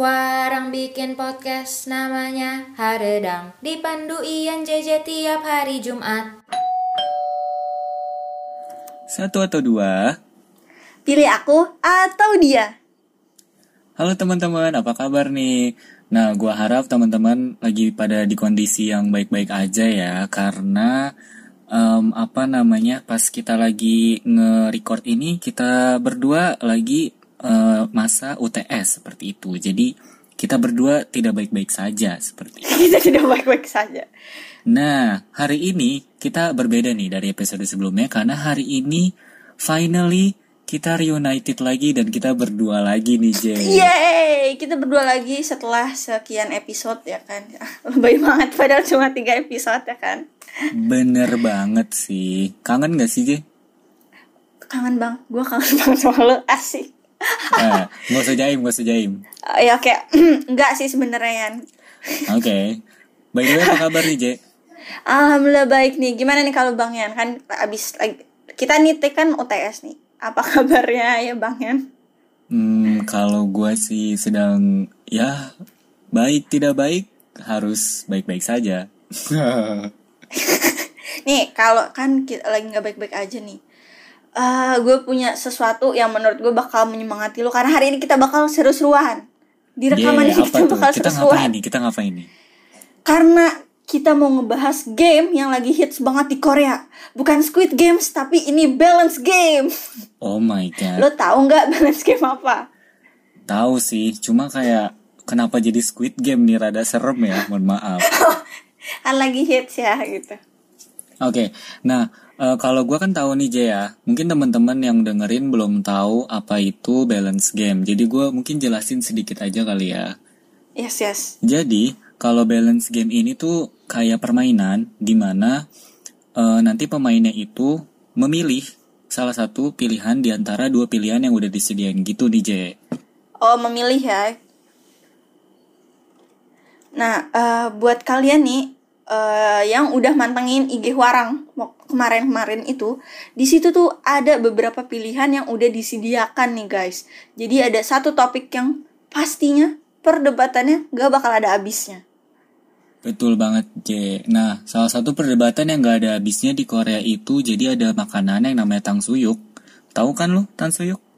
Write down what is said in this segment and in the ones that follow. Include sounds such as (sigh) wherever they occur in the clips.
Warang bikin podcast namanya Haredang Dipandu Ian JJ tiap hari Jumat Satu atau dua? Pilih aku atau dia. Halo teman-teman, apa kabar nih? Nah, gua harap teman-teman lagi pada di kondisi yang baik-baik aja ya, karena em, apa namanya, pas kita lagi nge-record ini, kita berdua lagi eh, masa UTS seperti itu. Jadi kita berdua tidak baik-baik saja seperti itu. Kita tidak baik-baik saja. Nah, hari ini kita berbeda nih dari episode sebelumnya karena hari ini finally kita reunited lagi dan kita berdua lagi nih, Jay. Yeay, kita berdua lagi setelah sekian episode ya kan. (laughs) Lebih banget padahal cuma tiga episode ya kan. Bener banget sih. Kangen gak sih, Jay? Kangen bang, gue kangen (laughs) banget sama lo asik. Eh, gak usah jaim, gak usah jaim. Eh, ya kayak (clears throat) enggak sih sebenarnya. (laughs) Oke. By the way, apa kabar nih, Jay? Alhamdulillah baik nih. Gimana nih kalau Bang Yan kan abis lagi kita nih take kan UTS nih. Apa (laughs) kabarnya ya Bang Yan? Hmm, kalau gue sih sedang, ya, baik tidak baik, harus baik-baik saja. (laughs) Nih kalau kan kita lagi nggak baik-baik aja nih. Eh gue punya sesuatu yang menurut gue bakal menyemangati lo karena hari ini kita bakal seru-seruan. Di rekaman Yeah, ini apa kita tuh? bakal Kita seru-seruan. ngapain nih? Kita ngapain nih? Karena kita mau ngebahas game yang lagi hits banget di Korea. Bukan Squid Games, tapi ini Balance Game. Oh my god. Lo tahu nggak Balance Game apa? Tahu sih, cuma kayak kenapa jadi Squid Game nih rada serem ya, mohon maaf. (laughs) Kan lagi hits ya gitu. Oke, nah eh, kalau gua kan tahu nih Jay ya, mungkin teman-teman yang dengerin belum tahu apa itu balance game. Jadi gua mungkin jelasin sedikit aja kali ya. Yes, yes. Jadi kalau balance game ini tuh kayak permainan di mana eh, nanti pemainnya itu memilih salah satu pilihan di antara dua pilihan yang udah disediain gitu nih Jay. Oh, memilih ya. Nah, eh, buat kalian nih eh, yang udah mantengin IG Warang kemarin-kemarin itu, di situ tuh ada beberapa pilihan yang udah disediakan nih guys. Jadi ada satu topik yang pastinya perdebatannya gak bakal ada habisnya. Betul banget, J. Nah, salah satu perdebatan yang gak ada habisnya di Korea itu jadi ada makanan yang namanya tangsuyuk. Tahu kan lo tangsuyuk?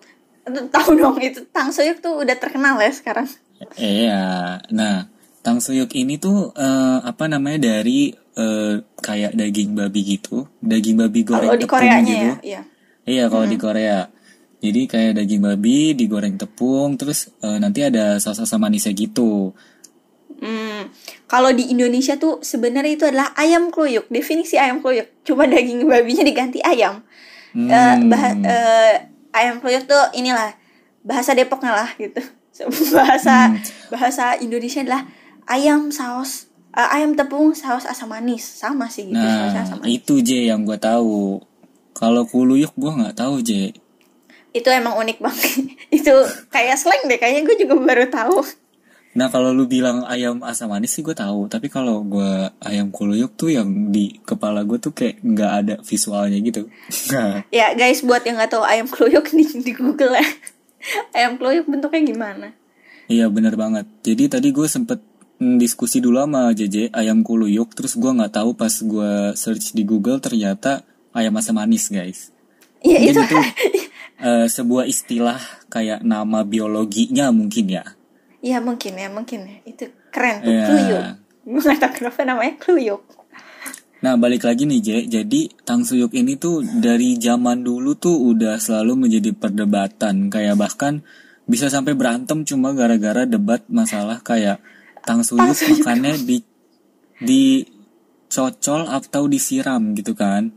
Tahu dong itu Tang Soyuk tuh udah terkenal ya sekarang. Iya. Nah, tangsuyuk ini tuh eh, apa namanya dari eh, kayak daging babi gitu, daging babi goreng Kalau di tepung Koreanya gitu. ya, iya. Iya, kalau di Korea. Jadi kayak daging babi digoreng tepung, terus eh, nanti ada saus-saus manisnya gitu. Hmm, kalau di Indonesia tuh sebenarnya itu adalah ayam kluyuk. Definisi ayam kluyuk, cuma daging babinya diganti ayam. Hmm. Eh, bah- eh, ayam kluyuk tuh inilah bahasa Depoknya lah gitu. (laughs) Bahasa Hmm. bahasa Indonesia adalah ayam saus eh, ayam tepung saus asam manis sama sih gitu Nah, asam manis. itu J yang gue tahu. Kalau kuluyuk gue nggak tahu J. Itu emang unik banget. (laughs) itu kayak slang deh kayaknya gue juga baru tahu. Nah kalau lu bilang ayam asam manis sih gue tahu, tapi kalau gue ayam kuluyuk tuh yang di kepala gue tuh kayak nggak ada visualnya gitu. (laughs) Ya guys buat yang nggak tahu ayam kluyuk di, (laughs) di Google ya. ayam kluyuk bentuknya gimana? iya bener banget. Jadi tadi gue sempet diskusi dulu sama JJ ayam kuluyuk, terus gue nggak tahu pas gue search di Google ternyata ayam asam manis guys. Mungkin itu. itu (laughs) eh, sebuah istilah kayak nama biologinya mungkin ya. Iya mungkin ya mungkin ya. Itu keren tuh kluyuk. Gue nggak tahu kenapa namanya kluyuk. Nah balik lagi nih J, jadi tangsuyuk ini tuh dari zaman dulu tuh udah selalu menjadi perdebatan kayak bahkan bisa sampai berantem cuma gara-gara debat masalah kayak tangsuyuk makannya di dicocol atau disiram gitu kan.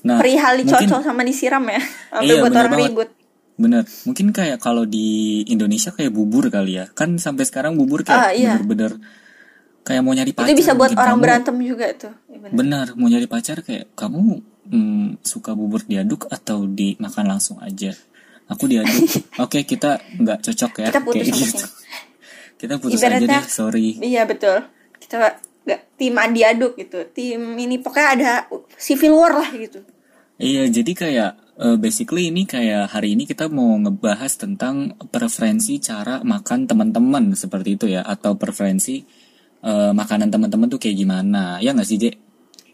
Nah Perihal mungkin dicocol sama disiram ya. Sampai Iya, buat bener orang banget. ribut. bener mungkin kayak kalau di Indonesia kayak bubur kali ya kan sampai sekarang bubur kayak Ah, iya. bener-bener kayak mau nyari pacar Itu bisa buat orang kamu. berantem juga tuh. Iya, bener. Benar, mau nyari pacar kayak kamu hmm, suka bubur diaduk atau dimakan langsung aja. Aku diaduk. (laughs) Oke, kita nggak cocok ya. Kita putus kayak gitu. Kita putus aja Ibaratnya- deh, sorry. Iya betul. Kita nggak tim diaduk gitu. Tim ini pokoknya ada civil war lah gitu. Iya, jadi kayak eh, basically ini kayak hari ini kita mau ngebahas tentang preferensi cara makan teman-teman seperti itu ya atau preferensi eh, makanan teman-teman tuh kayak gimana ya nggak sih Je?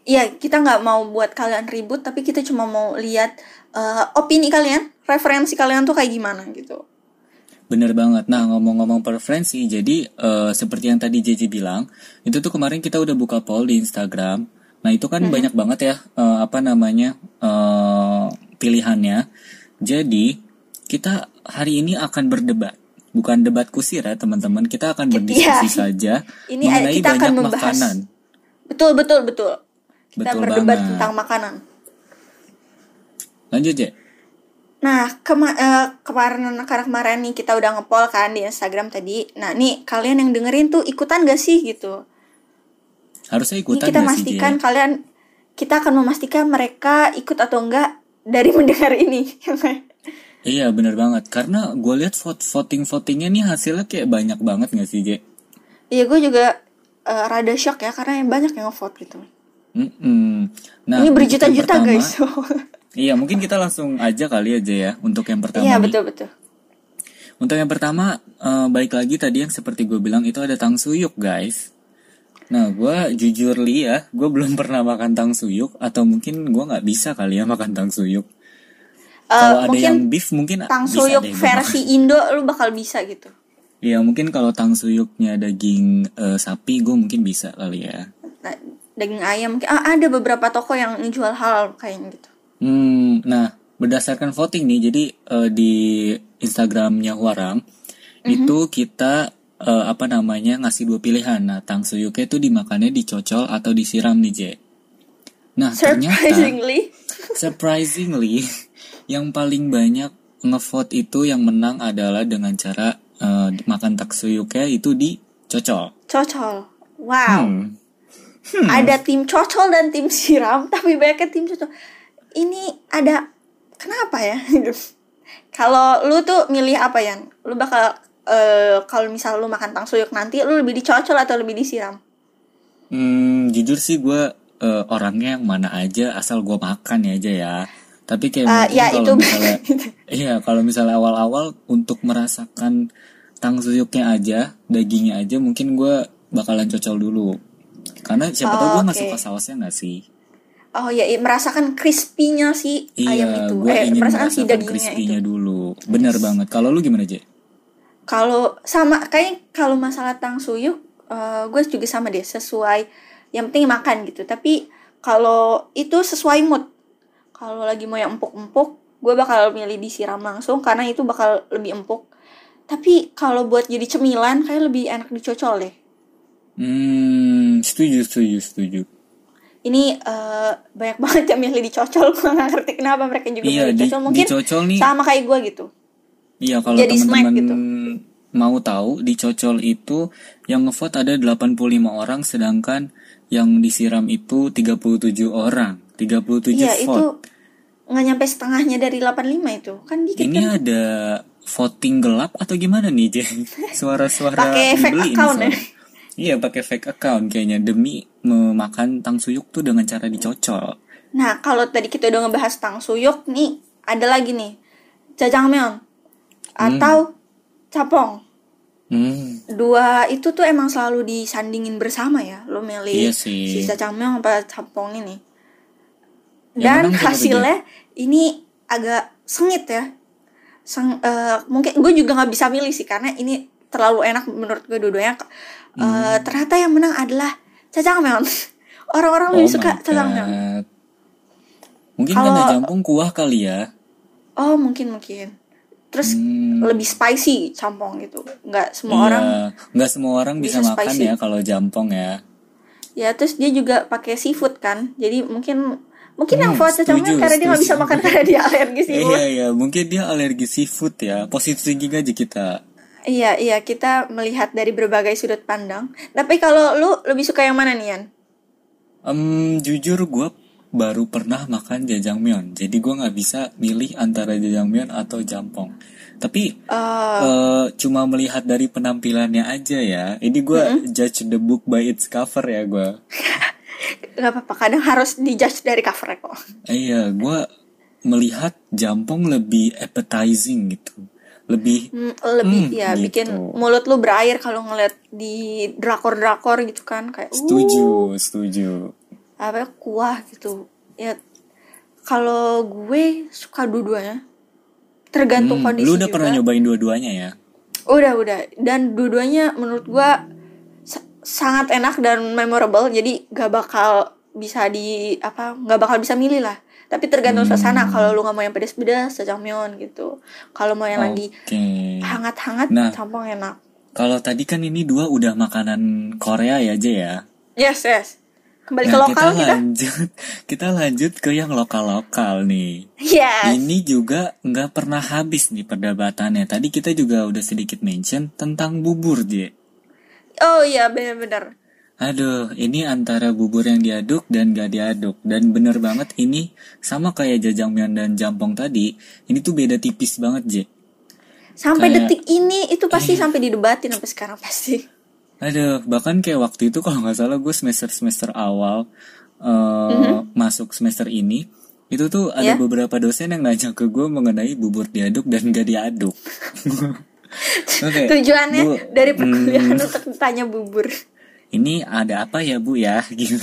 Iya, kita nggak mau buat kalian ribut, tapi kita cuma mau lihat eh, opini kalian, referensi kalian tuh kayak gimana gitu. Bener banget. Nah ngomong-ngomong preferensi, jadi eh, seperti yang tadi JJ bilang, itu tuh kemarin kita udah buka poll di Instagram. Nah itu kan banyak banget ya eh, apa namanya eh, pilihannya. Jadi kita hari ini akan berdebat, bukan debat kusir ya teman-teman. Kita akan berdiskusi (laughs) Iya. saja Ini mengenai kita akan banyak membahas. makanan. Betul, betul, betul. Kita Betul berdebat banget. tentang makanan. Lanjut Je. Nah, kema eh, kemarin karena kemarin nih kita udah ngepol kan di Instagram tadi. Nah, nih kalian yang dengerin tuh ikutan gak sih gitu? Harusnya Ini ikutan kita sih Je? pastikan kalian kita akan memastikan mereka ikut atau enggak dari (laughs) mendengar ini. Iya bener banget. Karena gue lihat vote voting votingnya nih hasilnya kayak banyak banget nggak sih Je? Iya, gue juga eh, rada shock ya karena banyak yang ngevote gitu. Mm-mm. Nah, ini berjuta-juta guys. (laughs) Iya, mungkin kita langsung aja kali aja ya untuk yang pertama Iya, betul betul. Untuk yang pertama, eh, baik lagi tadi yang seperti gue bilang itu ada tangsuyuk guys. Nah, gue jujur li ya, gue belum (laughs) pernah makan tangsuyuk atau mungkin gue nggak bisa kali ya makan tangsuyuk. Eh, Kalau ada mungkin yang beef mungkin deh gua versi Indo lu bakal bisa gitu. makan. Iya, mungkin kalau tangsuyuknya daging eh, sapi gue mungkin bisa kali ya. Nah, daging ayam ah, ada beberapa toko yang jual halal kayaknya gitu. Hmm, nah berdasarkan voting nih, jadi eh, di Instagramnya Huarang itu kita eh, apa namanya ngasih dua pilihan. Nah, tangsuyuknya itu dimakannya dicocol atau disiram nih, Je. Nah, ternyata Surprisingly, (laughs) surprisingly yang paling banyak ngevote itu yang menang adalah dengan cara eh, makan taksuyuknya itu dicocol. cocol. Wow. Hmm. Ada tim cocol dan tim siram, (laughs) tapi banyaknya tim cocol. Ini ada kenapa ya? (laughs) Kalau lu tuh milih apa ya? Lu bakal eh kalau misal lu makan tangsuyuk nanti lu lebih dicocol atau lebih disiram? Hmm, jujur sih gue eh, orangnya yang mana aja asal gue makan ya aja ya. Tapi kayak mungkin ya, kalau itu- (laughs) misalnya, (laughs) iya kalau misalnya awal-awal untuk merasakan tangsuyuknya aja, dagingnya aja, mungkin gue bakalan cocol dulu. Karena siapa tahu Oh, gue nggak oke. suka sausnya nggak sih? Oh ya, merasakan crispy-nya si ayam Iya, itu. gue Eh, ingin merasakan si dagingnya itu. dulu. Bener banget. Kalau lu gimana aja? Kalau sama kayak kalau masalah tangsuyuk, eh gue juga sama deh sesuai. Yang penting makan gitu. Tapi kalau itu sesuai mood. Kalau lagi mau yang empuk-empuk, gue bakal milih disiram langsung karena itu bakal lebih empuk. Tapi kalau buat jadi cemilan, kayak lebih enak dicocol deh. Hmm, setuju, setuju, setuju. Ini eh, banyak banget yang milih dicocol. (laughs) Gue gak ngerti kenapa mereka juga Iya, milih di, dicocol. Mungkin dicocol nih sama kayak gue gitu. Iya kalau Jadi snack teman-teman gitu. mau tahu di Cocol itu yang ngevote ada 85 orang sedangkan yang disiram itu 37 orang. 37 Iya, itu vote. nggak nyampe setengahnya dari 85 itu. Kan dikit Ini kan? ada voting gelap atau gimana nih, Jen? (laughs) Suara-suara Pakai fake ini account ya? Iya, pakai fake account kayaknya demi memakan tangsuyuk tuh dengan cara dicocol. Nah, kalau tadi kita udah ngebahas tangsuyuk, nih ada lagi nih. Jajangmyeon atau capong. Hmm, Dua itu tuh emang selalu disandingin bersama ya. Lo milih Iya sih. si jajangmyeon apa capong ini. Yang Dan hasilnya ini agak sengit ya. Seng, eh, mungkin gue juga nggak bisa milih sih karena ini terlalu enak menurut gue dua-duanya. Eh, Hmm. ternyata yang menang adalah jajangmyeon. (laughs) Orang-orang lebih suka Oh my jajangmyeon. God. Mungkin Kalau- karena jampung kuah kali ya. Oh mungkin mungkin. Terus Hmm. lebih spicy campong gitu. Nggak semua iya, orang. nggak semua orang bisa, bisa makan spicy. ya kalau jampong ya. Ya terus dia juga pakai seafood kan. Jadi mungkin mungkin yang Hmm, vote jajangmyeon setuju, karena dia nggak bisa setuju. makan karena dia (laughs) alergi seafood. Iya iya, mungkin dia alergi seafood ya. Positif thinking aja kita. Iya iya kita melihat dari berbagai sudut pandang. Tapi kalau lu lebih suka yang mana nih Yan? Em, jujur gue baru pernah makan jajangmyeon, jadi gue nggak bisa milih antara jajangmyeon atau jampong. Tapi Eh, eh, cuma melihat dari penampilannya aja ya. Ini gue judge the book by its cover ya gue. (laughs) nggak apa-apa kadang harus dijudge dari cover kok. Iya, gue melihat jampong lebih appetizing gitu lebih lebih Hmm, ya gitu. bikin mulut lu berair kalau ngeliat di drakor-drakor gitu kan kayak uh, setuju. Setuju apa ya, kuah gitu. Ya kalau gue suka dua-duanya. Tergantung Hmm, kondisi lu udah juga. pernah nyobain dua-duanya ya? Udah udah. Dan dua-duanya menurut gue sa- sangat enak dan memorable. Jadi gak bakal bisa di apa nggak bakal bisa milih lah tapi tergantung Hmm. suasana kalau lu nggak mau yang pedas-pedas jajangmyeon gitu. Kalau mau yang lagi oke. hangat-hangat Nah. campong enak. kalau tadi kan ini dua udah makanan Korea ya aja ya? Yes yes. Kembali ke nah lokal kita. kita lanjut. (laughs) Kita lanjut ke yang lokal-lokal nih. Yes. Ini juga nggak pernah habis nih perdebatannya. Tadi kita juga udah sedikit mention tentang bubur, Je. oh iya benar-benar Aduh, ini antara bubur yang diaduk dan gak diaduk. Dan bener banget ini sama kayak jajangmyeon dan jampong tadi. Ini tuh beda tipis banget, Je. sampai Kayak- detik ini itu pasti sampai didebatin sampai sekarang pasti Aduh, bahkan kayak waktu itu kalau nggak salah gue semester-semester awal eh, masuk semester ini, itu tuh ada Ya. beberapa dosen yang nanya ke gue mengenai bubur diaduk dan gak diaduk. (laughs) Oke, tujuannya Bu, dari hmm, perkuliahan untuk tanya bubur ini ada apa ya bu ya (laughs) gitu.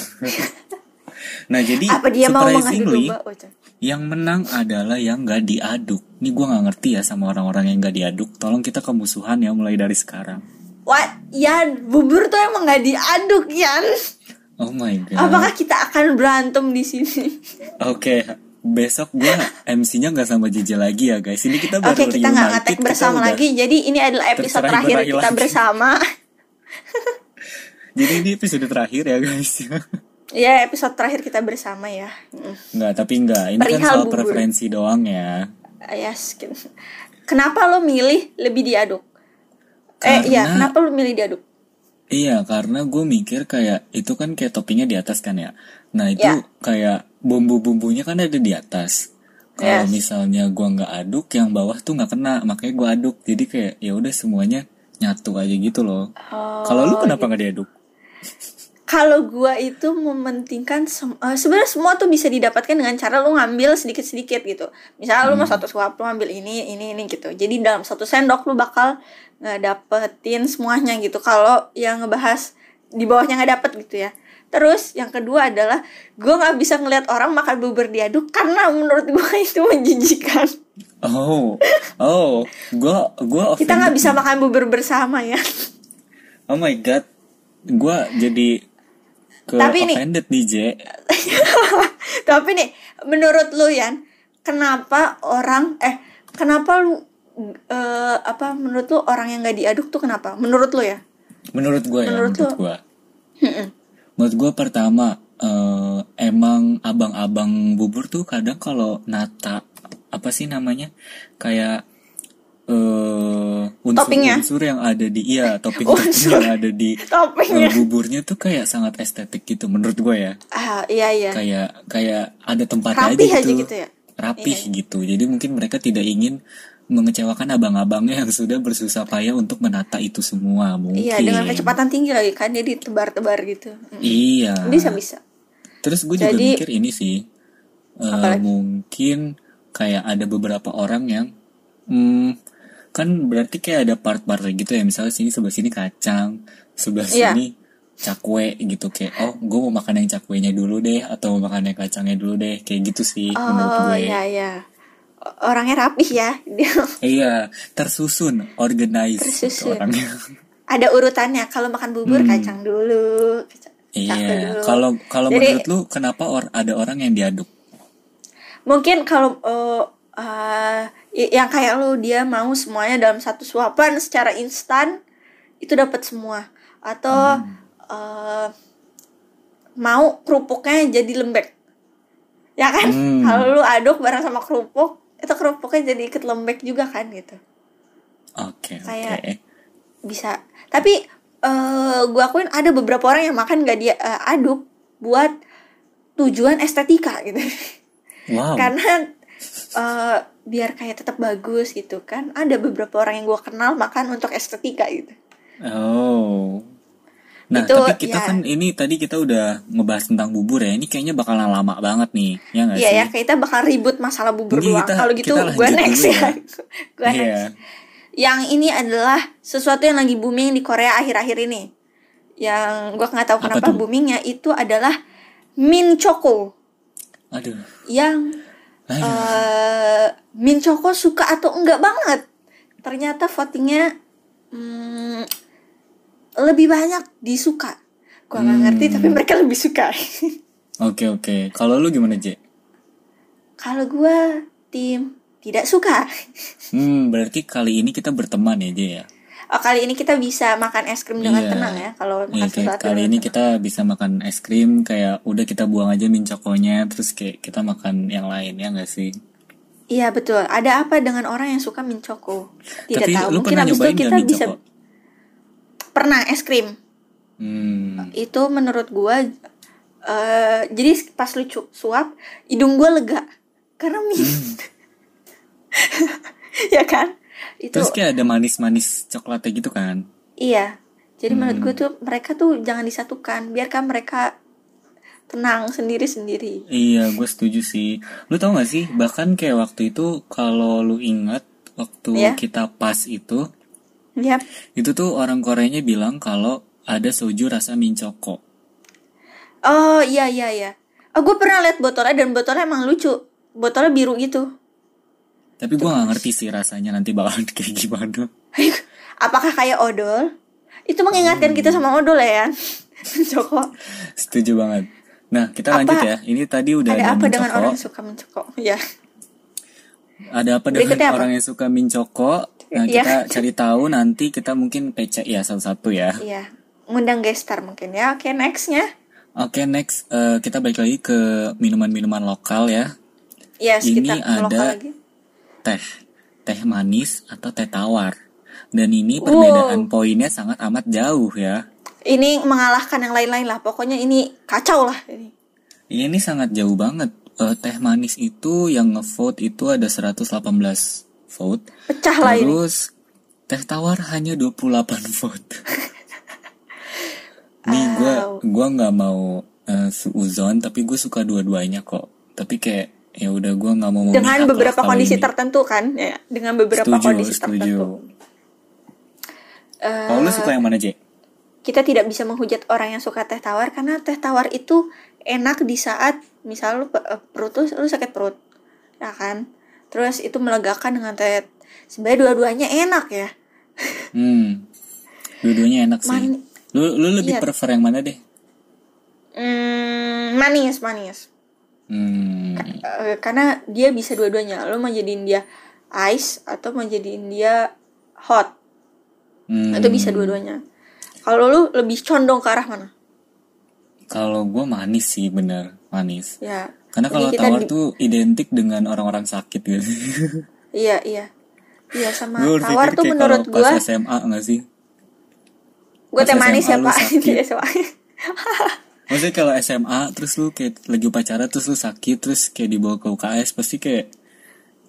nah jadi apa dia mau surprisingly Oh, Chan. yang menang adalah yang gak diaduk. Ini gue nggak ngerti ya sama orang-orang yang gak diaduk. Tolong kita kemusuhan ya mulai dari sekarang. What? Yan, bubur tuh emang gak diaduk, Yan. Oh my god. Apakah kita akan berantem di sini? Oke, besok gue MC-nya nggak sama JJ lagi ya guys. Ini kita baru Oke, kita nggak kita bersama lagi. Jadi ini adalah episode terakhir kita lagi. bersama. (laughs) Jadi ini episode terakhir ya guys. ya, episode terakhir kita bersama ya. Mm. Nggak, tapi nggak. Ini kan Perihal soal bubur. preferensi doang ya. Yes. Kenapa lo milih lebih diaduk? Eh, iya, Karena- kenapa lo milih diaduk? Iya, karena gue mikir kayak itu kan kayak toppingnya di atas kan ya. Nah itu Ya. kayak bumbu-bumbunya kan ada di atas. Kalau Yes. misalnya gue nggak aduk, yang bawah tuh nggak kena, makanya gue aduk. Jadi kayak ya udah semuanya nyatu aja gitu loh. Oh, Kalau lu kenapa nggak diaduk? Kalau gua itu mementingkan sem- eh, sebenarnya semua tuh bisa didapatkan dengan cara lu ngambil sedikit-sedikit gitu. Misalnya lu mau satu suap lu ambil ini ini ini gitu. Jadi dalam satu sendok lu bakal ngedapetin semuanya gitu. Kalau yang ngebahas di bawahnya nggak dapet gitu ya. Terus yang kedua adalah gua nggak bisa ngelihat orang makan bubur diaduk karena menurut gua (laughs) itu menjijikan. Oh, oh, gue gue Kita nggak bisa makan bubur bersama ya. Oh my god, gue jadi ke Tapi nih- offended nih Je. (laughs) Tapi nih, menurut lu Yan, kenapa orang eh kenapa lu eh, apa menurut lu orang yang nggak diaduk tuh kenapa? Menurut lu ya? Menurut gue ya, Menurut menurut gue. Menurut gue pertama, eh, emang abang-abang bubur tuh kadang kalau nata apa sih namanya kayak eh Toppingnya? unsur-unsur yang ada di iya topping (laughs) yang ada di Toppingnya. eh, buburnya tuh kayak sangat estetik gitu menurut gue ya Ah, iya iya. kayak kayak ada Rapih aja aja gitu, gitu ya? rapih gitu jadi mungkin mereka tidak ingin mengecewakan abang-abangnya yang (laughs) sudah bersusah payah untuk menata itu semua mungkin Iya, dengan kecepatan tinggi lagi kan jadi tebar-tebar gitu. Iya Bisa bisa. terus gue juga Jadi- mikir ini sih eh, lagi? mungkin kayak ada beberapa orang yang hmm, kan berarti kayak ada part-part gitu ya misalnya sini sebelah sini kacang sebelah Iya. sini cakwe gitu kayak oh gue mau makan yang cakwenya dulu deh atau mau makan yang kacangnya dulu deh kayak gitu sih menurut Oh, gue iya iya. O- Orangnya rapih ya. Dia (laughs) iya tersusun organize gitu Tersusun. orangnya ada urutannya. Kalau makan bubur kacang dulu. Hmm. iya kalau kalau menurut lu kenapa or- ada orang yang diaduk mungkin kalau eh, y- yang kayak lu dia mau semuanya dalam satu suapan secara instan itu dapat semua. Atau eh, mau kerupuknya jadi lembek. Ya kan? Hmm. kalau lu aduk bareng sama kerupuk itu kerupuknya jadi ikut lembek juga kan gitu. Oke oke. Kayak- bisa. Tapi eh gua akuin ada beberapa orang yang makan gak dia eh, aduk buat tujuan estetika gitu. Wow. (laughs) Karena eh, biar kayak tetap bagus gitu kan ada beberapa orang yang gue kenal makan untuk estetika gitu Oh. Nah, Itu, tapi kita ya. kan ini tadi kita udah ngebahas tentang bubur ya. Ini kayaknya bakalan lama banget nih, ya nggak Iya sih? ya, kita bakal ribut masalah bubur Ini doang. Kalau gitu gue next ya. ya. (laughs) gue Iya. next. Yang ini adalah sesuatu yang lagi booming di Korea akhir-akhir ini. Yang gue nggak tahu Apa kenapa tuh? boomingnya itu adalah min choco. Aduh. Yang Eh min choco suka atau enggak banget. Ternyata votingnya hmm, lebih banyak disuka. Gue nggak ngerti Hmm. tapi mereka lebih suka. Oke oke. Kalau lu gimana, Je? Kalau gue tim tidak suka. Hmm, berarti kali ini kita berteman ya, Je ya? Oh, kali ini kita bisa makan es krim dengan Iya. tenang ya. Kalau makan Iya, kayak sesuatu kali ini tenang. kita bisa makan es krim kayak udah kita buang aja min cokonya terus kayak kita makan yang lain ya nggak sih? Iya betul. Ada apa dengan orang yang suka min choco? Tidak Tapi tahu. Mungkin abis itu kita bisa pernah es krim. Hmm. Itu menurut gua eh jadi pas lu cu- suap hidung gua lega karena min. (laughs) ya kan? Itu Terus kayak ada manis-manis coklatnya gitu kan? iya. Jadi menurut Hmm. gua tuh mereka tuh jangan disatukan. Biarkan mereka tenang sendiri-sendiri. Iya, gue setuju sih. Lu tau gak sih, bahkan kayak waktu itu kalau lu ingat waktu Iya. kita pas itu, Yap. itu tuh orang Koreanya bilang kalau ada soju rasa min choco. Oh iya iya iya. Oh gue pernah lihat botolnya dan botolnya emang lucu. Botolnya biru gitu. Tapi gue gak ngerti sih rasanya nanti bakalan (laughs) kayak gimana. (laughs) Apakah kayak odol? Itu mengingatkan kita sama odol ya, Yan. (laughs) Joko. Setuju banget. Nah, kita Apa- lanjut ya. Ini tadi udah Ada ada, apa min dengan orang yang suka mencoko? Ya. Ada apa dengan Berikutnya apa? orang yang suka min choco? Nah, Iya. kita cari tahu nanti kita mungkin pecah ya satu-satu ya. Iya. Ngundang gestar mungkin ya. Oke, nextnya. Oke, next eh, kita balik lagi ke minuman-minuman lokal ya. Yes, Ini kita ada- lagi. Teh, teh manis atau teh tawar. Dan ini perbedaan poinnya sangat amat jauh ya. Ini mengalahkan yang lain-lain lah. Pokoknya ini kacau lah ini. Ini sangat jauh banget. Eh, teh manis itu yang ngevote itu ada 118 vote. Pecah lah ini. Terus teh tawar hanya 28 (laughs) vote. Nih gue gua nggak mau eh, suuzon tapi gue suka dua-duanya kok. Tapi kayak ya udah gue nggak mau Dengan beberapa kondisi ini. tertentu kan. Ya, dengan beberapa Setuju, kondisi setuju. tertentu. Eh, Kalau lu suka yang mana, J? kita tidak bisa menghujat orang yang suka teh tawar karena teh tawar itu enak di saat misal lu eh, perut lu, lu sakit perut ya kan terus itu melegakan dengan teh sebenarnya dua-duanya enak ya (laughs) Hmm. Dua-duanya enak sih. Man- Lu lu lebih Iya. prefer yang mana deh? hmm, manis manis Hmm. Eh, karena dia bisa dua-duanya lo mau jadiin dia ice atau mau jadiin dia hot hmm. itu bisa dua-duanya kalau lu lebih condong ke arah mana Kalau gue manis sih bener manis. ya Karena kalau tawar di- tuh identik dengan orang-orang sakit gitu. iya iya iya (laughs) sama gue tawar tuh menurut gua SMA gak sih? gue teh manis ya pak SMA. (laughs) (laughs) Maksudnya kalau SMA terus lu kayak lagi upacara terus lu sakit terus kayak dibawa ke UKS pasti kayak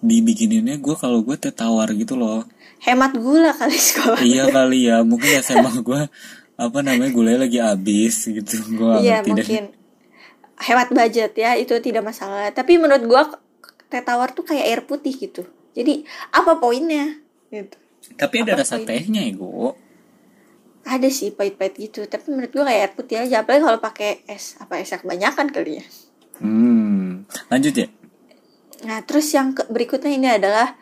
dibikininnya gue kalau gue teh tawar gitu loh. hemat gula kali (laughs) sekolah iya kali ya mungkin SMA gue apa namanya gulanya lagi habis gitu gue iya ngerti deh. mungkin hemat budget ya itu tidak masalah tapi menurut gua teh tawar tuh kayak air putih gitu jadi apa poinnya gitu Tapi ada Apa rasa poin? tehnya ya gue. Ada sih pahit-pahit gitu tapi menurut gua kayak air putih aja apalagi kalau pakai es apa es yang kebanyakan kali ya Hmm. Lanjut ya. nah terus yang ke- berikutnya ini adalah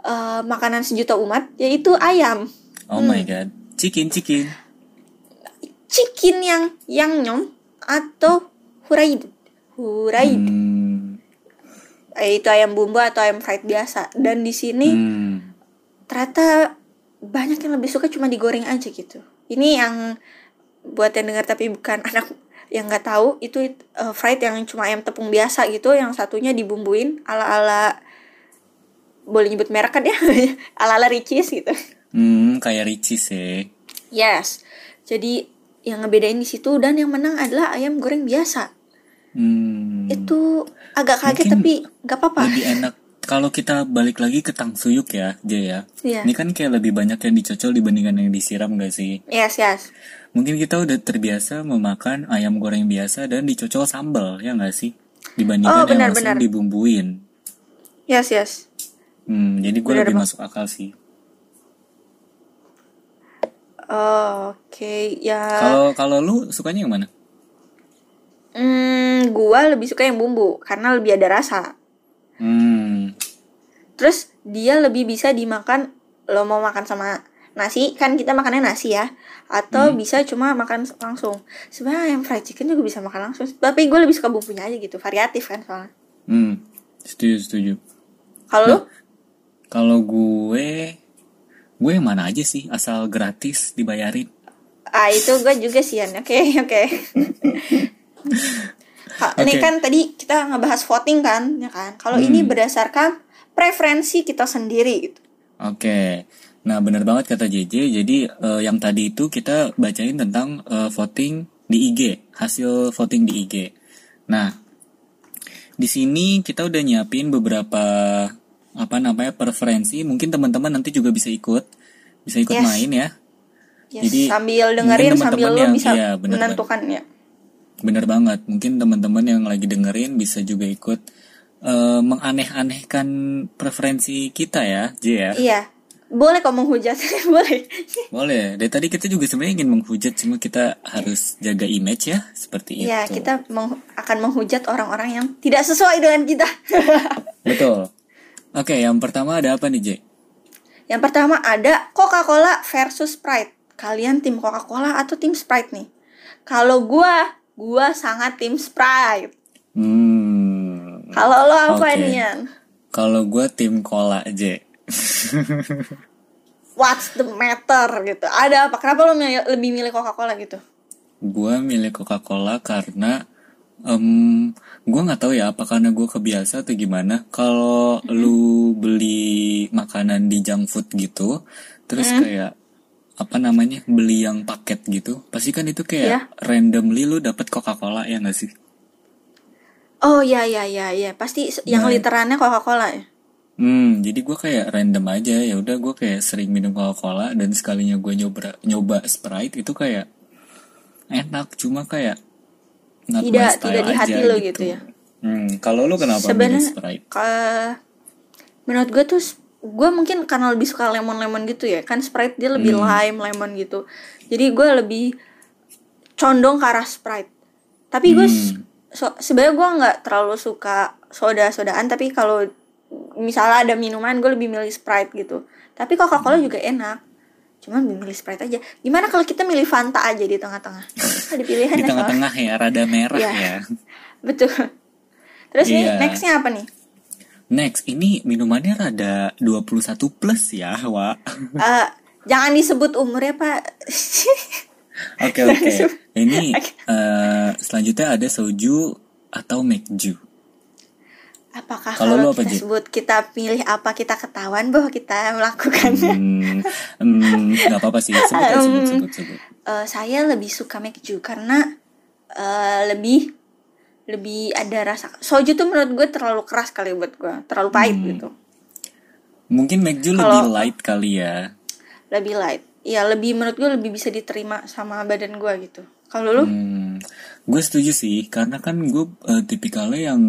eh, makanan sejuta umat yaitu ayam Oh Hmm. my god. Chicken chicken. chicken yang yang nyom atau huraid huraid Hmm. Eh, itu ayam bumbu atau ayam fried biasa dan di sini Hmm. ternyata banyak yang lebih suka cuma digoreng aja gitu ini yang buat yang dengar tapi bukan (laughs) anak yang nggak tahu itu uh, fried yang cuma ayam tepung biasa gitu yang satunya dibumbuin ala ala boleh nyebut merek kan ya? (laughs) Ala ala ricis gitu. Hmm, kayak Ricis ya. yes. Jadi yang ngebedain di situ dan yang menang adalah ayam goreng biasa. Hmm. itu agak kaget Mungkin tapi nggak apa-apa. Lebih enak kalau kita balik lagi ke tangsuyuk ya, Jay ya. Iya. Ini kan kayak lebih banyak yang dicocol dibandingkan yang disiram gak sih? Yes, yes. Mungkin kita udah terbiasa memakan ayam goreng biasa dan dicocol sambal, ya gak sih? Dibandingkan Oh, yang benar, langsung benar. dibumbuin. Yes, yes. Hmm, jadi gue lebih Bang. masuk akal sih. Oh, Oke, ya. Kalau kalau lu sukanya yang mana? Hmm, gua lebih suka yang bumbu karena lebih ada rasa. Hmm, Terus dia lebih bisa dimakan lo mau makan sama nasi kan kita makannya nasi ya atau bisa cuma makan langsung. Sebenarnya yang fried chicken juga bisa makan langsung tapi gue lebih suka bumbunya aja gitu variatif kan soalnya. Hmm, setuju setuju. kalau lu Kalau gue, gue yang mana aja sih, asal gratis dibayarin. ah itu gue juga sih oke oke (laughs) Ha, ini kan tadi kita ngebahas voting kan ya kan kalau ini berdasarkan preferensi kita sendiri gitu Oke, nah bener banget kata JJ. Jadi eh, yang tadi itu kita bacain tentang eh, voting di IG, hasil voting di IG. Nah, di sini kita udah nyiapin beberapa apa namanya preferensi. Mungkin teman-teman nanti juga bisa ikut, bisa ikut Yes. main ya. Ya, Jadi, sambil dengerin sambil lo bisa iya, bener menentukan ya Bener banget. Mungkin teman-teman yang lagi dengerin bisa juga ikut eh, menganeh-anehkan preferensi kita ya, J ya. iya boleh kok menghujat (laughs) boleh Boleh. Dari tadi kita juga sebenarnya ingin menghujat, cuma kita harus jaga image ya, seperti Iya, itu. kita meng- akan menghujat orang-orang yang tidak sesuai dengan kita. (laughs) Betul. Oke, yang pertama ada apa nih, J? yang pertama ada Coca-Cola versus Sprite. Kalian tim Coca-Cola atau tim Sprite nih? Kalau gua, gua sangat tim Sprite. Hmm. Kalau lo apa Oke. nih, Yan? Kalau gue tim cola, J. What's the matter gitu? Ada apa? Kenapa lo milih- lebih milih Coca-Cola gitu? Gue milih Coca-Cola karena em gue nggak tahu ya apa karena gue kebiasa atau gimana. Kalau Mm-hmm. lu beli makanan di junk food gitu, terus Mm-hmm. kayak apa namanya beli yang paket gitu, pasti kan itu kayak Iya. randomly lu dapet Coca-Cola ya nggak sih? Oh iya iya iya iya, pasti yang Nah. literannya Coca-Cola ya. Hmm, jadi gue kayak random aja ya udah gue kayak sering minum Coca-Cola dan sekalinya gue nyoba nyoba Sprite itu kayak enak cuma kayak not my Tidak style tidak di hati lo gitu ya. Hmm, kalau lu kenapa Sebenarnya Sprite? ke- menurut gue tuh gue mungkin karena lebih suka lemon lemon gitu ya kan sprite dia lebih Hmm. lime lemon gitu jadi gue lebih condong ke arah sprite tapi gue Hmm. so- sebenarnya gue nggak terlalu suka soda sodaan tapi kalau misalnya ada minuman gue lebih milih sprite gitu tapi coca cola juga enak cuman milih sprite aja gimana kalau kita milih fanta aja di tengah-tengah ada pilihan Di ya tengah-tengah ya, rada merah Iya. ya. (laughs) betul terus nih Iya. nextnya apa nih Next, ini minumannya rada 21 plus ya, Wak. (laughs) Eh, jangan disebut umurnya pak (laughs) Oke, oke. Ini eh, selanjutnya ada soju atau mekju. apakah Kalau kalau, apa, kita Ji? sebut kita pilih apa kita ketahuan bahwa kita melakukannya Hmm, hmm, nggak apa-apa sih, sebut aja, sebut, (laughs) sebut, sebut. Eh, saya lebih suka mekju karena eh, lebih lebih ada rasa soju tuh menurut gue terlalu keras kali buat gue terlalu pahit Hmm. gitu. Mungkin mekju lebih light kali ya. lebih light. Ya lebih menurut gue lebih bisa diterima sama badan gue gitu. Kalau lu? Hmm, gue setuju sih, karena kan gue eh, tipikalnya yang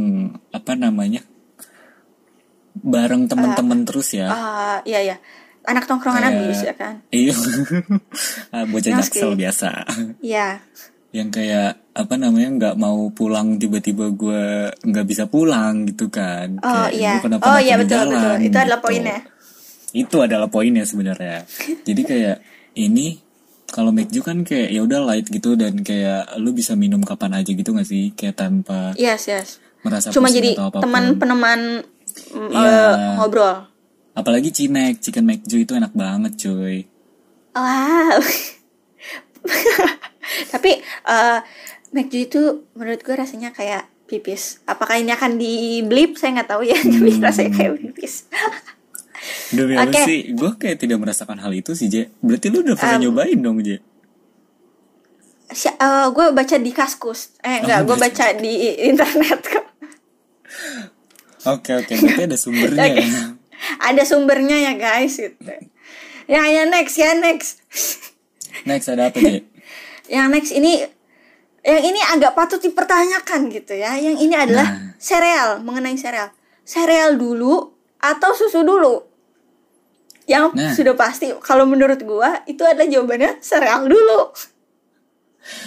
apa namanya bareng temen-temen terus ya. ah iya ya anak tongkrongan Kayak- habis ya kan? Iya, (laughs) Ah, bocah jaksel biasa. iya yang kayak apa namanya nggak mau pulang tiba-tiba gue nggak bisa pulang gitu kan. oh Kayak iya oh iya di betul betul jalan itu adalah gitu. poinnya Itu adalah poinnya sebenarnya. (laughs) Jadi kayak ini kalau Mekju kan kayak ya udah light gitu dan kayak lu bisa minum kapan aja gitu gak sih kayak tanpa yes yes merasa cuma jadi teman peneman Iya. eh, ngobrol Apalagi cimek, chicken Mekju itu enak banget cuy. wow (laughs) tapi eh McD itu menurut gue rasanya kayak pipis apakah ini akan di blip saya nggak tahu ya (laughs) tapi Hmm. rasanya kayak pipis Demi Oke. sih? Gue kayak tidak merasakan hal itu sih, Je. Berarti lu udah pernah Um, nyobain dong, Je? Si- eh, gue baca di kaskus eh enggak Oh, gue baca. di internet kok Oke oke, berarti ada sumbernya (laughs) Oke. ya. Ada sumbernya ya guys gitu. Ya ya next ya next. Next ada apa J? Yang next ini yang ini agak patut dipertanyakan gitu ya. Yang ini adalah Nah. sereal, mengenai sereal. Sereal dulu atau susu dulu? Yang Nah. sudah pasti kalau menurut gua itu adalah jawabannya sereal dulu.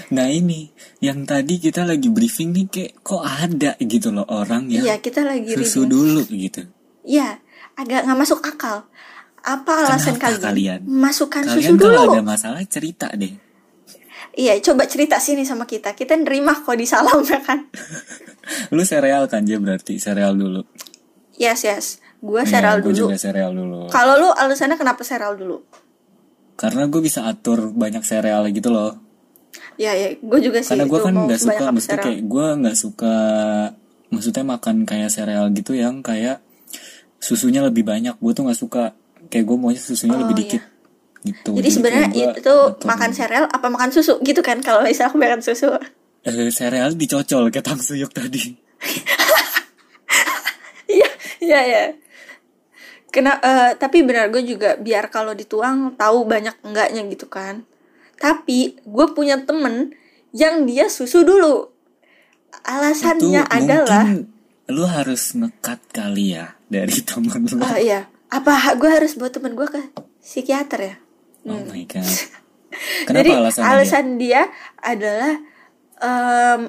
Nah ini yang tadi kita lagi briefing nih kayak kok ada gitu loh orang yang Iya, kita lagi susu reading. dulu gitu. Iya, agak nggak masuk akal. Apa alasan Kenapa kalian? kalian? Masukkan Kalian susu kalau dulu. ada masalah cerita deh. Iya, coba cerita sini sama kita. Kita nerima kok di salam ya kan? (laughs) Lu sereal kan J berarti sereal dulu. Yes, yes. Gua Iya, sereal gua dulu. juga sereal dulu. Kalau lu alasannya kenapa sereal dulu? Karena gue bisa atur banyak sereal gitu loh. Ya, ya, gue juga sih. Karena gue kan nggak suka, maksudnya kayak gue nggak suka, maksudnya makan kayak sereal gitu yang kayak susunya lebih banyak. Gue tuh nggak suka, kayak gue maunya susunya Oh, lebih iya. Gitu. Jadi sebenarnya kayak gua itu makan sereal apa makan susu gitu kan? Kalau misalnya aku makan susu. Eh, sereal dicocol kayak tang suyuk tadi. (laughs) Iya, iya, iya. Kena, eh, tapi benar gue juga biar kalau dituang tahu banyak enggaknya gitu kan. Tapi gue punya temen yang dia susu dulu. Alasannya itu adalah, lu harus nekat kali ya dari (laughs) temen lu. oh iya, apa gue harus bawa temen gue ke psikiater ya? Oh my god. (laughs) Kenapa jadi alasannya alasan dia, adalah em,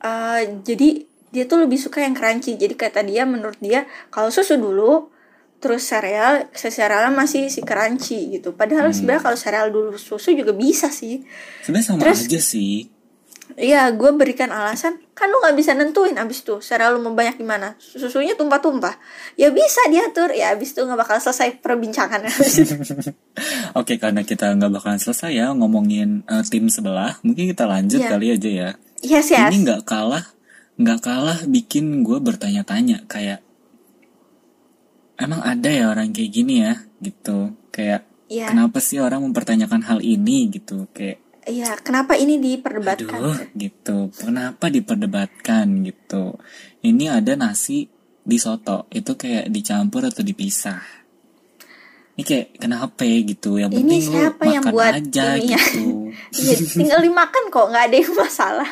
eh, jadi dia tuh lebih suka yang crunchy. Jadi kata dia menurut dia kalau susu dulu terus sereal serealnya masih si crunchy gitu. Padahal Hmm. sebenarnya kalau sereal dulu susu juga bisa sih. Sebenarnya sama Terus- aja sih. Iya, gue berikan alasan kan lu nggak bisa nentuin abis itu sereal lu mau banyak gimana. Susunya tumpah-tumpah. Ya bisa diatur. Ya abis itu nggak bakal selesai itu. (laughs) Oke, karena kita nggak bakalan selesai ya ngomongin eh, tim sebelah, mungkin kita lanjut Iya. kali aja ya. yes, yes. Ini nggak kalah, nggak kalah bikin gue bertanya-tanya kayak, emang ada ya orang kayak gini ya, gitu. Kayak, Iya. kenapa sih orang mempertanyakan hal ini gitu? Kayak, Iya, kenapa ini diperdebatkan? aduh, gitu. Kenapa diperdebatkan gitu? Ini ada nasi di soto, itu kayak dicampur atau dipisah. Ini kayak kenapa ya gitu? Yang Ini penting lu siapa yang makan buat aja ini ya? gitu. (laughs) Iya, tinggal dimakan kok, nggak ada yang masalah.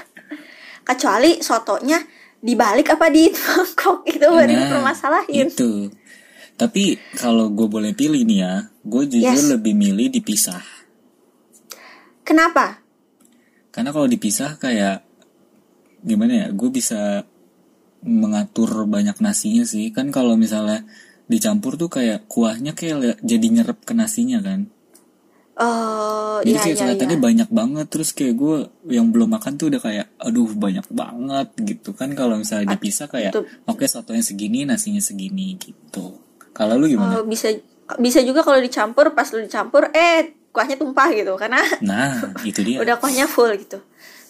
Kecuali sotonya dibalik apa di mangkok itu baru Nah, dipermasalahin. Itu. Tapi kalau gue boleh pilih nih ya, gue jujur Yes. lebih milih dipisah. Kenapa? Karena kalau dipisah kayak gimana ya, gue bisa mengatur banyak nasinya sih. Kan kalau misalnya dicampur tuh kayak kuahnya kayak jadi nyerep ke nasinya kan. Oh, Jadi iya kayak iya kelihatannya iya. banyak banget terus kayak gue yang belum makan tuh udah kayak aduh banyak banget gitu kan kalau misalnya dipisah kayak oke sotonya segini nasinya segini gitu. Kalau lu gimana? Oh, bisa bisa juga kalau dicampur pas lu dicampur eh kuahnya tumpah gitu karena Nah, itu dia. (laughs) udah kuahnya full gitu.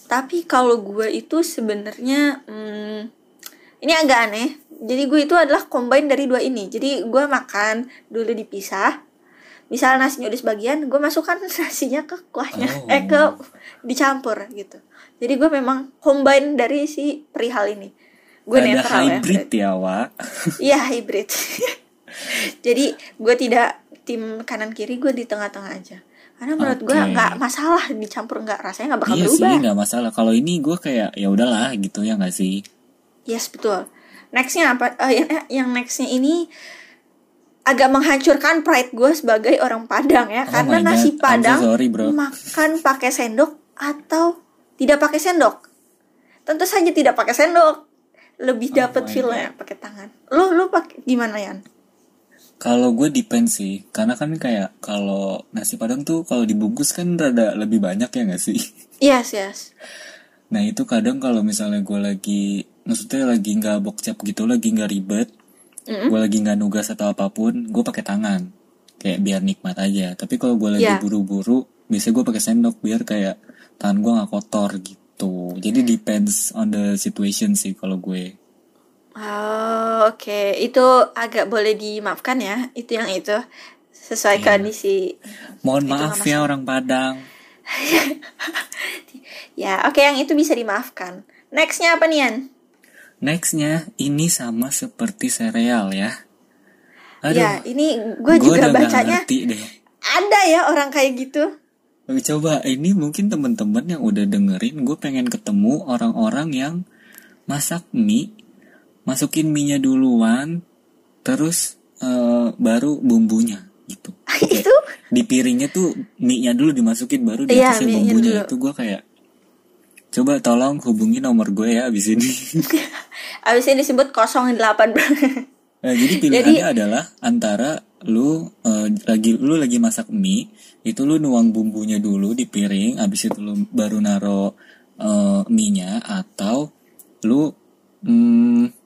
Tapi kalau gue itu sebenarnya hmm, ini agak aneh. Jadi gue itu adalah combine dari dua ini. Jadi gue makan dulu dipisah. Misal nasinya udah sebagian, gue masukkan (laughs) nasinya ke kuahnya, Oh. eh ke dicampur gitu. Jadi gue memang combine dari si perihal ini. Gue Ada netral ya. hybrid ya, Wak. (laughs) Iya hybrid. Jadi gue tidak tim kanan kiri, gue di tengah-tengah aja. Karena menurut gue Oke. nggak masalah dicampur nggak rasanya nggak bakal iya berubah. sih, nggak masalah. Kalau ini gue kayak ya udahlah gitu ya nggak sih. Yes betul. Nextnya apa? Eh, yang, eh, yang nextnya ini agak menghancurkan pride gue sebagai orang Padang ya, Oh karena my God, nasi I'm so Padang sorry, bro. makan pakai sendok atau tidak pakai sendok. Tentu saja tidak pakai sendok. Lebih Oh dapet my feel-nya pakai tangan. Lu lu pakai gimana Yan? Kalau gue depend sih, karena kan kayak kalau nasi padang tuh kalau dibungkus kan rada lebih banyak ya nggak sih. (laughs) Yes yes. Nah itu kadang kalau misalnya gue lagi, maksudnya lagi nggak bokcap gitu, lagi nggak ribet, gue lagi nggak nugas atau apa pun, gue pakai tangan, kayak biar nikmat aja. Tapi kalau gue lagi Iya. buru-buru, biasanya gue pakai sendok biar kayak tangan gue nggak kotor gitu. Jadi depends on the situation sih kalau gue. Oh, oke. Itu agak boleh dimaafkan ya. Itu yang itu sesuai Iya. kondisi. Mohon Itu maaf ya orang Padang. (laughs) Ya, oke yang itu bisa dimaafkan. Nextnya apa nih Yan? Nextnya ini sama seperti sereal ya. ya ini gue juga bacanya ngerti deh. ada ya orang kayak gitu Coba ini mungkin teman-teman yang udah dengerin, gue pengen ketemu orang-orang yang masak mie, masukin mie-nya duluan, terus eh, baru bumbunya gitu. (laughs) Kayak itu di piringnya tuh mie-nya dulu dimasukin baru Iya, dikasih mie-nya bumbunya dulu. itu gue kayak coba tolong hubungi nomor gue ya abis ini. (laughs) abis ini disebut 08 (laughs) Nah, jadi pilihannya adalah antara lu eh, lagi lu lagi masak mie, itu lu nuang bumbunya dulu di piring, habis itu lu baru naro eh, mie-nya atau lu mm,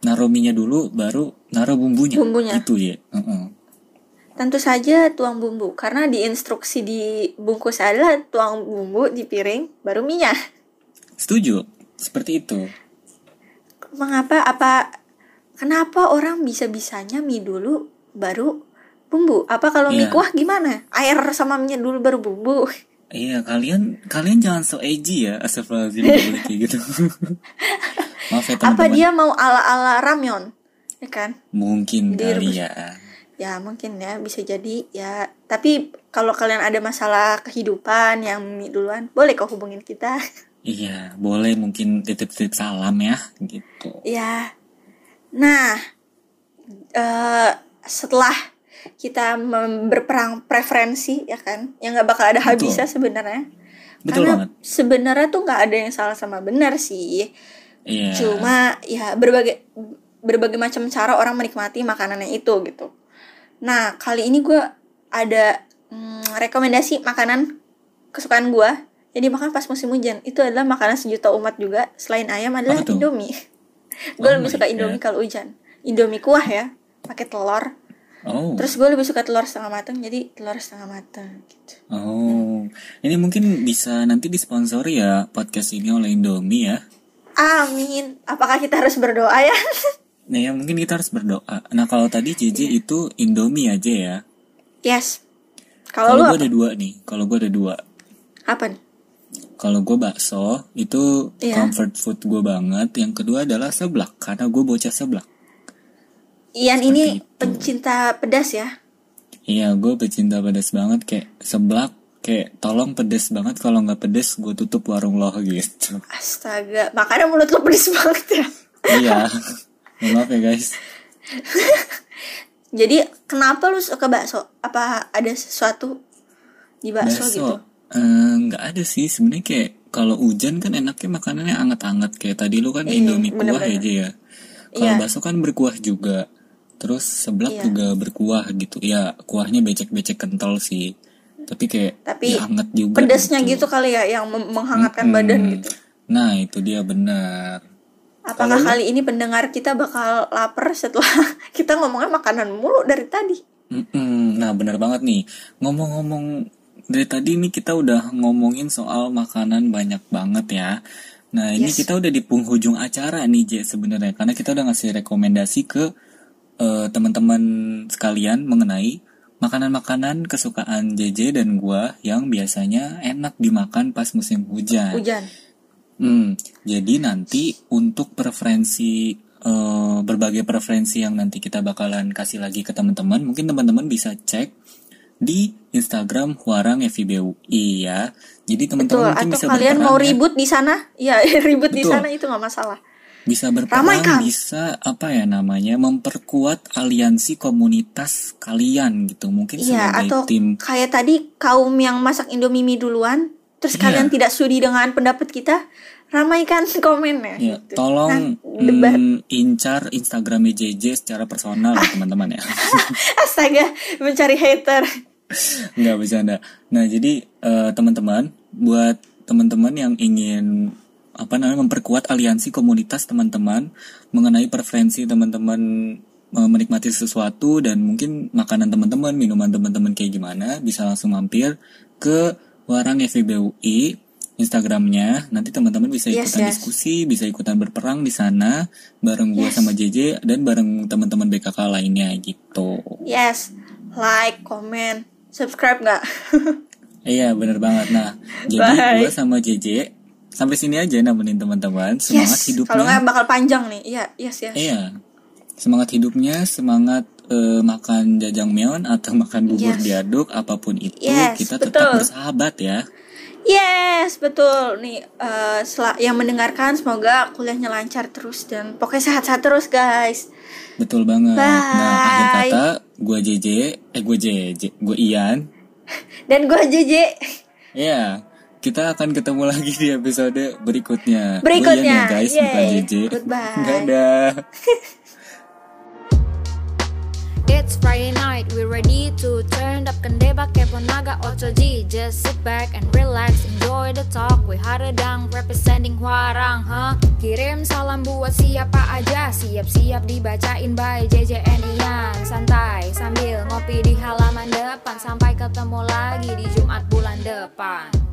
naro mie-nya dulu baru naro bumbunya. Bumbunya. Itu ya. Heeh. tentu saja tuang bumbu karena di instruksi di bungkus adalah tuang bumbu di piring baru minyak Setuju. Seperti itu. mengapa apa kenapa orang bisa bisanya mie dulu baru bumbu apa kalau mie Iya. kuah gimana air sama minyak dulu baru bumbu Iya, kalian kalian jangan so edgy ya, astagfirullahaladzim nggak (laughs) boleh kayak gitu. (laughs) Maaf ya apa teman-teman. dia mau ala ala ramyon ya kan Mungkin Di kali ya. ya mungkin ya bisa jadi ya tapi kalau kalian ada masalah kehidupan yang duluan boleh kau hubungin kita (laughs) Iya, boleh mungkin titip-titip salam ya, gitu. Ya, nah eh setelah kita berperang preferensi ya kan, yang nggak bakal ada habisnya sebenarnya. Betul Karena banget. sebenarnya tuh nggak ada yang salah sama benar sih. Iya. Cuma ya berbagai berbagai macam cara orang menikmati makanannya itu gitu. Nah kali ini gue ada mm, rekomendasi makanan kesukaan gue. Jadi makan pas musim hujan itu adalah makanan sejuta umat juga. Selain ayam adalah? Indomie. gue Oh lebih suka. Indomie kalau hujan. Indomie kuah ya, pakai telur. Oh. Terus gue lebih suka telur setengah matang, jadi telur setengah matang gitu. Oh. Ini mungkin bisa nanti disponsori ya podcast ini oleh Indomie ya. Amin. Apakah kita harus berdoa ya? (laughs) Nah, ya mungkin kita harus berdoa. Nah, kalau tadi JJ Iya. itu Indomie aja ya. yes. Kalau gue ada dua nih. Kalau gue ada dua. apa? Kalau gue bakso itu Iya. comfort food gue banget. Yang kedua adalah seblak karena gue bocah seblak. Ian Seperti ini itu. pencinta pedas ya. Iya, gue pecinta pedas banget kayak seblak kayak tolong pedes banget kalau nggak pedes gue tutup warung lo gitu. Astaga, makanya mulut lo pedes banget ya. iya. (laughs) Maaf ya guys. (laughs) Jadi kenapa lu suka bakso? Apa ada sesuatu di bakso, Bakso gitu? eh, nggak ada sih sebenarnya kayak kalau hujan kan enaknya makanannya anget-anget kayak tadi lu kan Iya, Indomie kuah aja ya. Kalau Iya. bakso kan berkuah juga. Terus seblak Iya. juga berkuah gitu. Ya kuahnya becek-becek kental sih. Tapi kayak Tapi ya anget juga. Pedesnya gitu kali ya yang menghangatkan Mm-mm. badan gitu. Nah itu dia benar. Apakah Kalau lu- kali ini pendengar kita bakal lapar setelah (laughs) kita ngomongnya makanan mulu dari tadi? Mm-mm. Nah benar banget nih ngomong-ngomong dari tadi nih kita udah ngomongin soal makanan banyak banget ya. Nah ini Yes. kita udah di penghujung acara nih J sebenarnya karena kita udah ngasih rekomendasi ke eh, teman-teman sekalian mengenai makanan-makanan kesukaan JJ dan gua yang biasanya enak dimakan pas musim hujan. Hujan. Hmm, jadi nanti untuk preferensi eh, berbagai preferensi yang nanti kita bakalan kasih lagi ke teman-teman, mungkin teman-teman bisa cek di Instagram Huarang FIBUI ya. Jadi Betul. teman-teman mungkin Atau bisa kalian mau ya. ribut di sana? Iya, (laughs) ribut di Betul. sana itu nggak masalah. Bisa berperan, Kang. bisa apa ya namanya memperkuat aliansi komunitas kalian gitu. Mungkin Iya, sebagai atau tim kayak tadi kaum yang masak Indomie mie duluan, terus Iya. kalian tidak sudi dengan pendapat kita, ramaikan (laughs) komennya. Ya, gitu. tolong Nah, debat. mm, incar Instagramnya JJ secara personal ya (laughs) teman-teman ya. (laughs) Astaga, mencari hater. Nggak bercanda. Nah, jadi eh, teman-teman, buat teman-teman yang ingin apa namanya memperkuat aliansi komunitas teman-teman mengenai preferensi teman-teman eh, menikmati sesuatu dan mungkin makanan teman-teman, minuman teman-teman kayak gimana, bisa langsung mampir ke Warang FIBUI Instagramnya. Nanti teman-teman bisa Yes, ikutan yes. diskusi, bisa ikutan berperang di sana bareng gua Yes. sama JJ dan bareng teman-teman BKK lainnya gitu. Yes, like, comment, subscribe nggak? (laughs) Iya bener banget Nah jadi gue sama JJ sampai sini aja nemenin teman-teman. Semangat yes. hidupnya. Kalau nggak bakal panjang nih. Iya, yes, yes. Iya. Semangat hidupnya, semangat eh, makan jajangmyeon atau (laughs) makan bubur Yes. diaduk apa pun itu, Yes, kita betul. tetap bersahabat ya. Yes, betul. Nih, sela- yang mendengarkan semoga kuliahnya lancar terus dan pokoknya sehat-sehat terus, guys. Betul banget. Nah, akhir Bye. kata gue JJ, eh gue JJ, gue Ian. (laughs) Dan gue JJ. Ya, kita akan ketemu lagi di episode berikutnya. Gua Berikutnya. Ian ya guys, Yeay. bukan JJ. Goodbye. Dadah. (laughs) It's Friday night, we ready to turn up kendeba kepo naga otoji Just sit back and relax, enjoy the talk We Haredang representing Hwarang, huh? Kirim salam buat siapa aja Siap-siap dibacain by JJN Ian Santai sambil ngopi di halaman depan Sampai ketemu lagi di Jumat bulan depan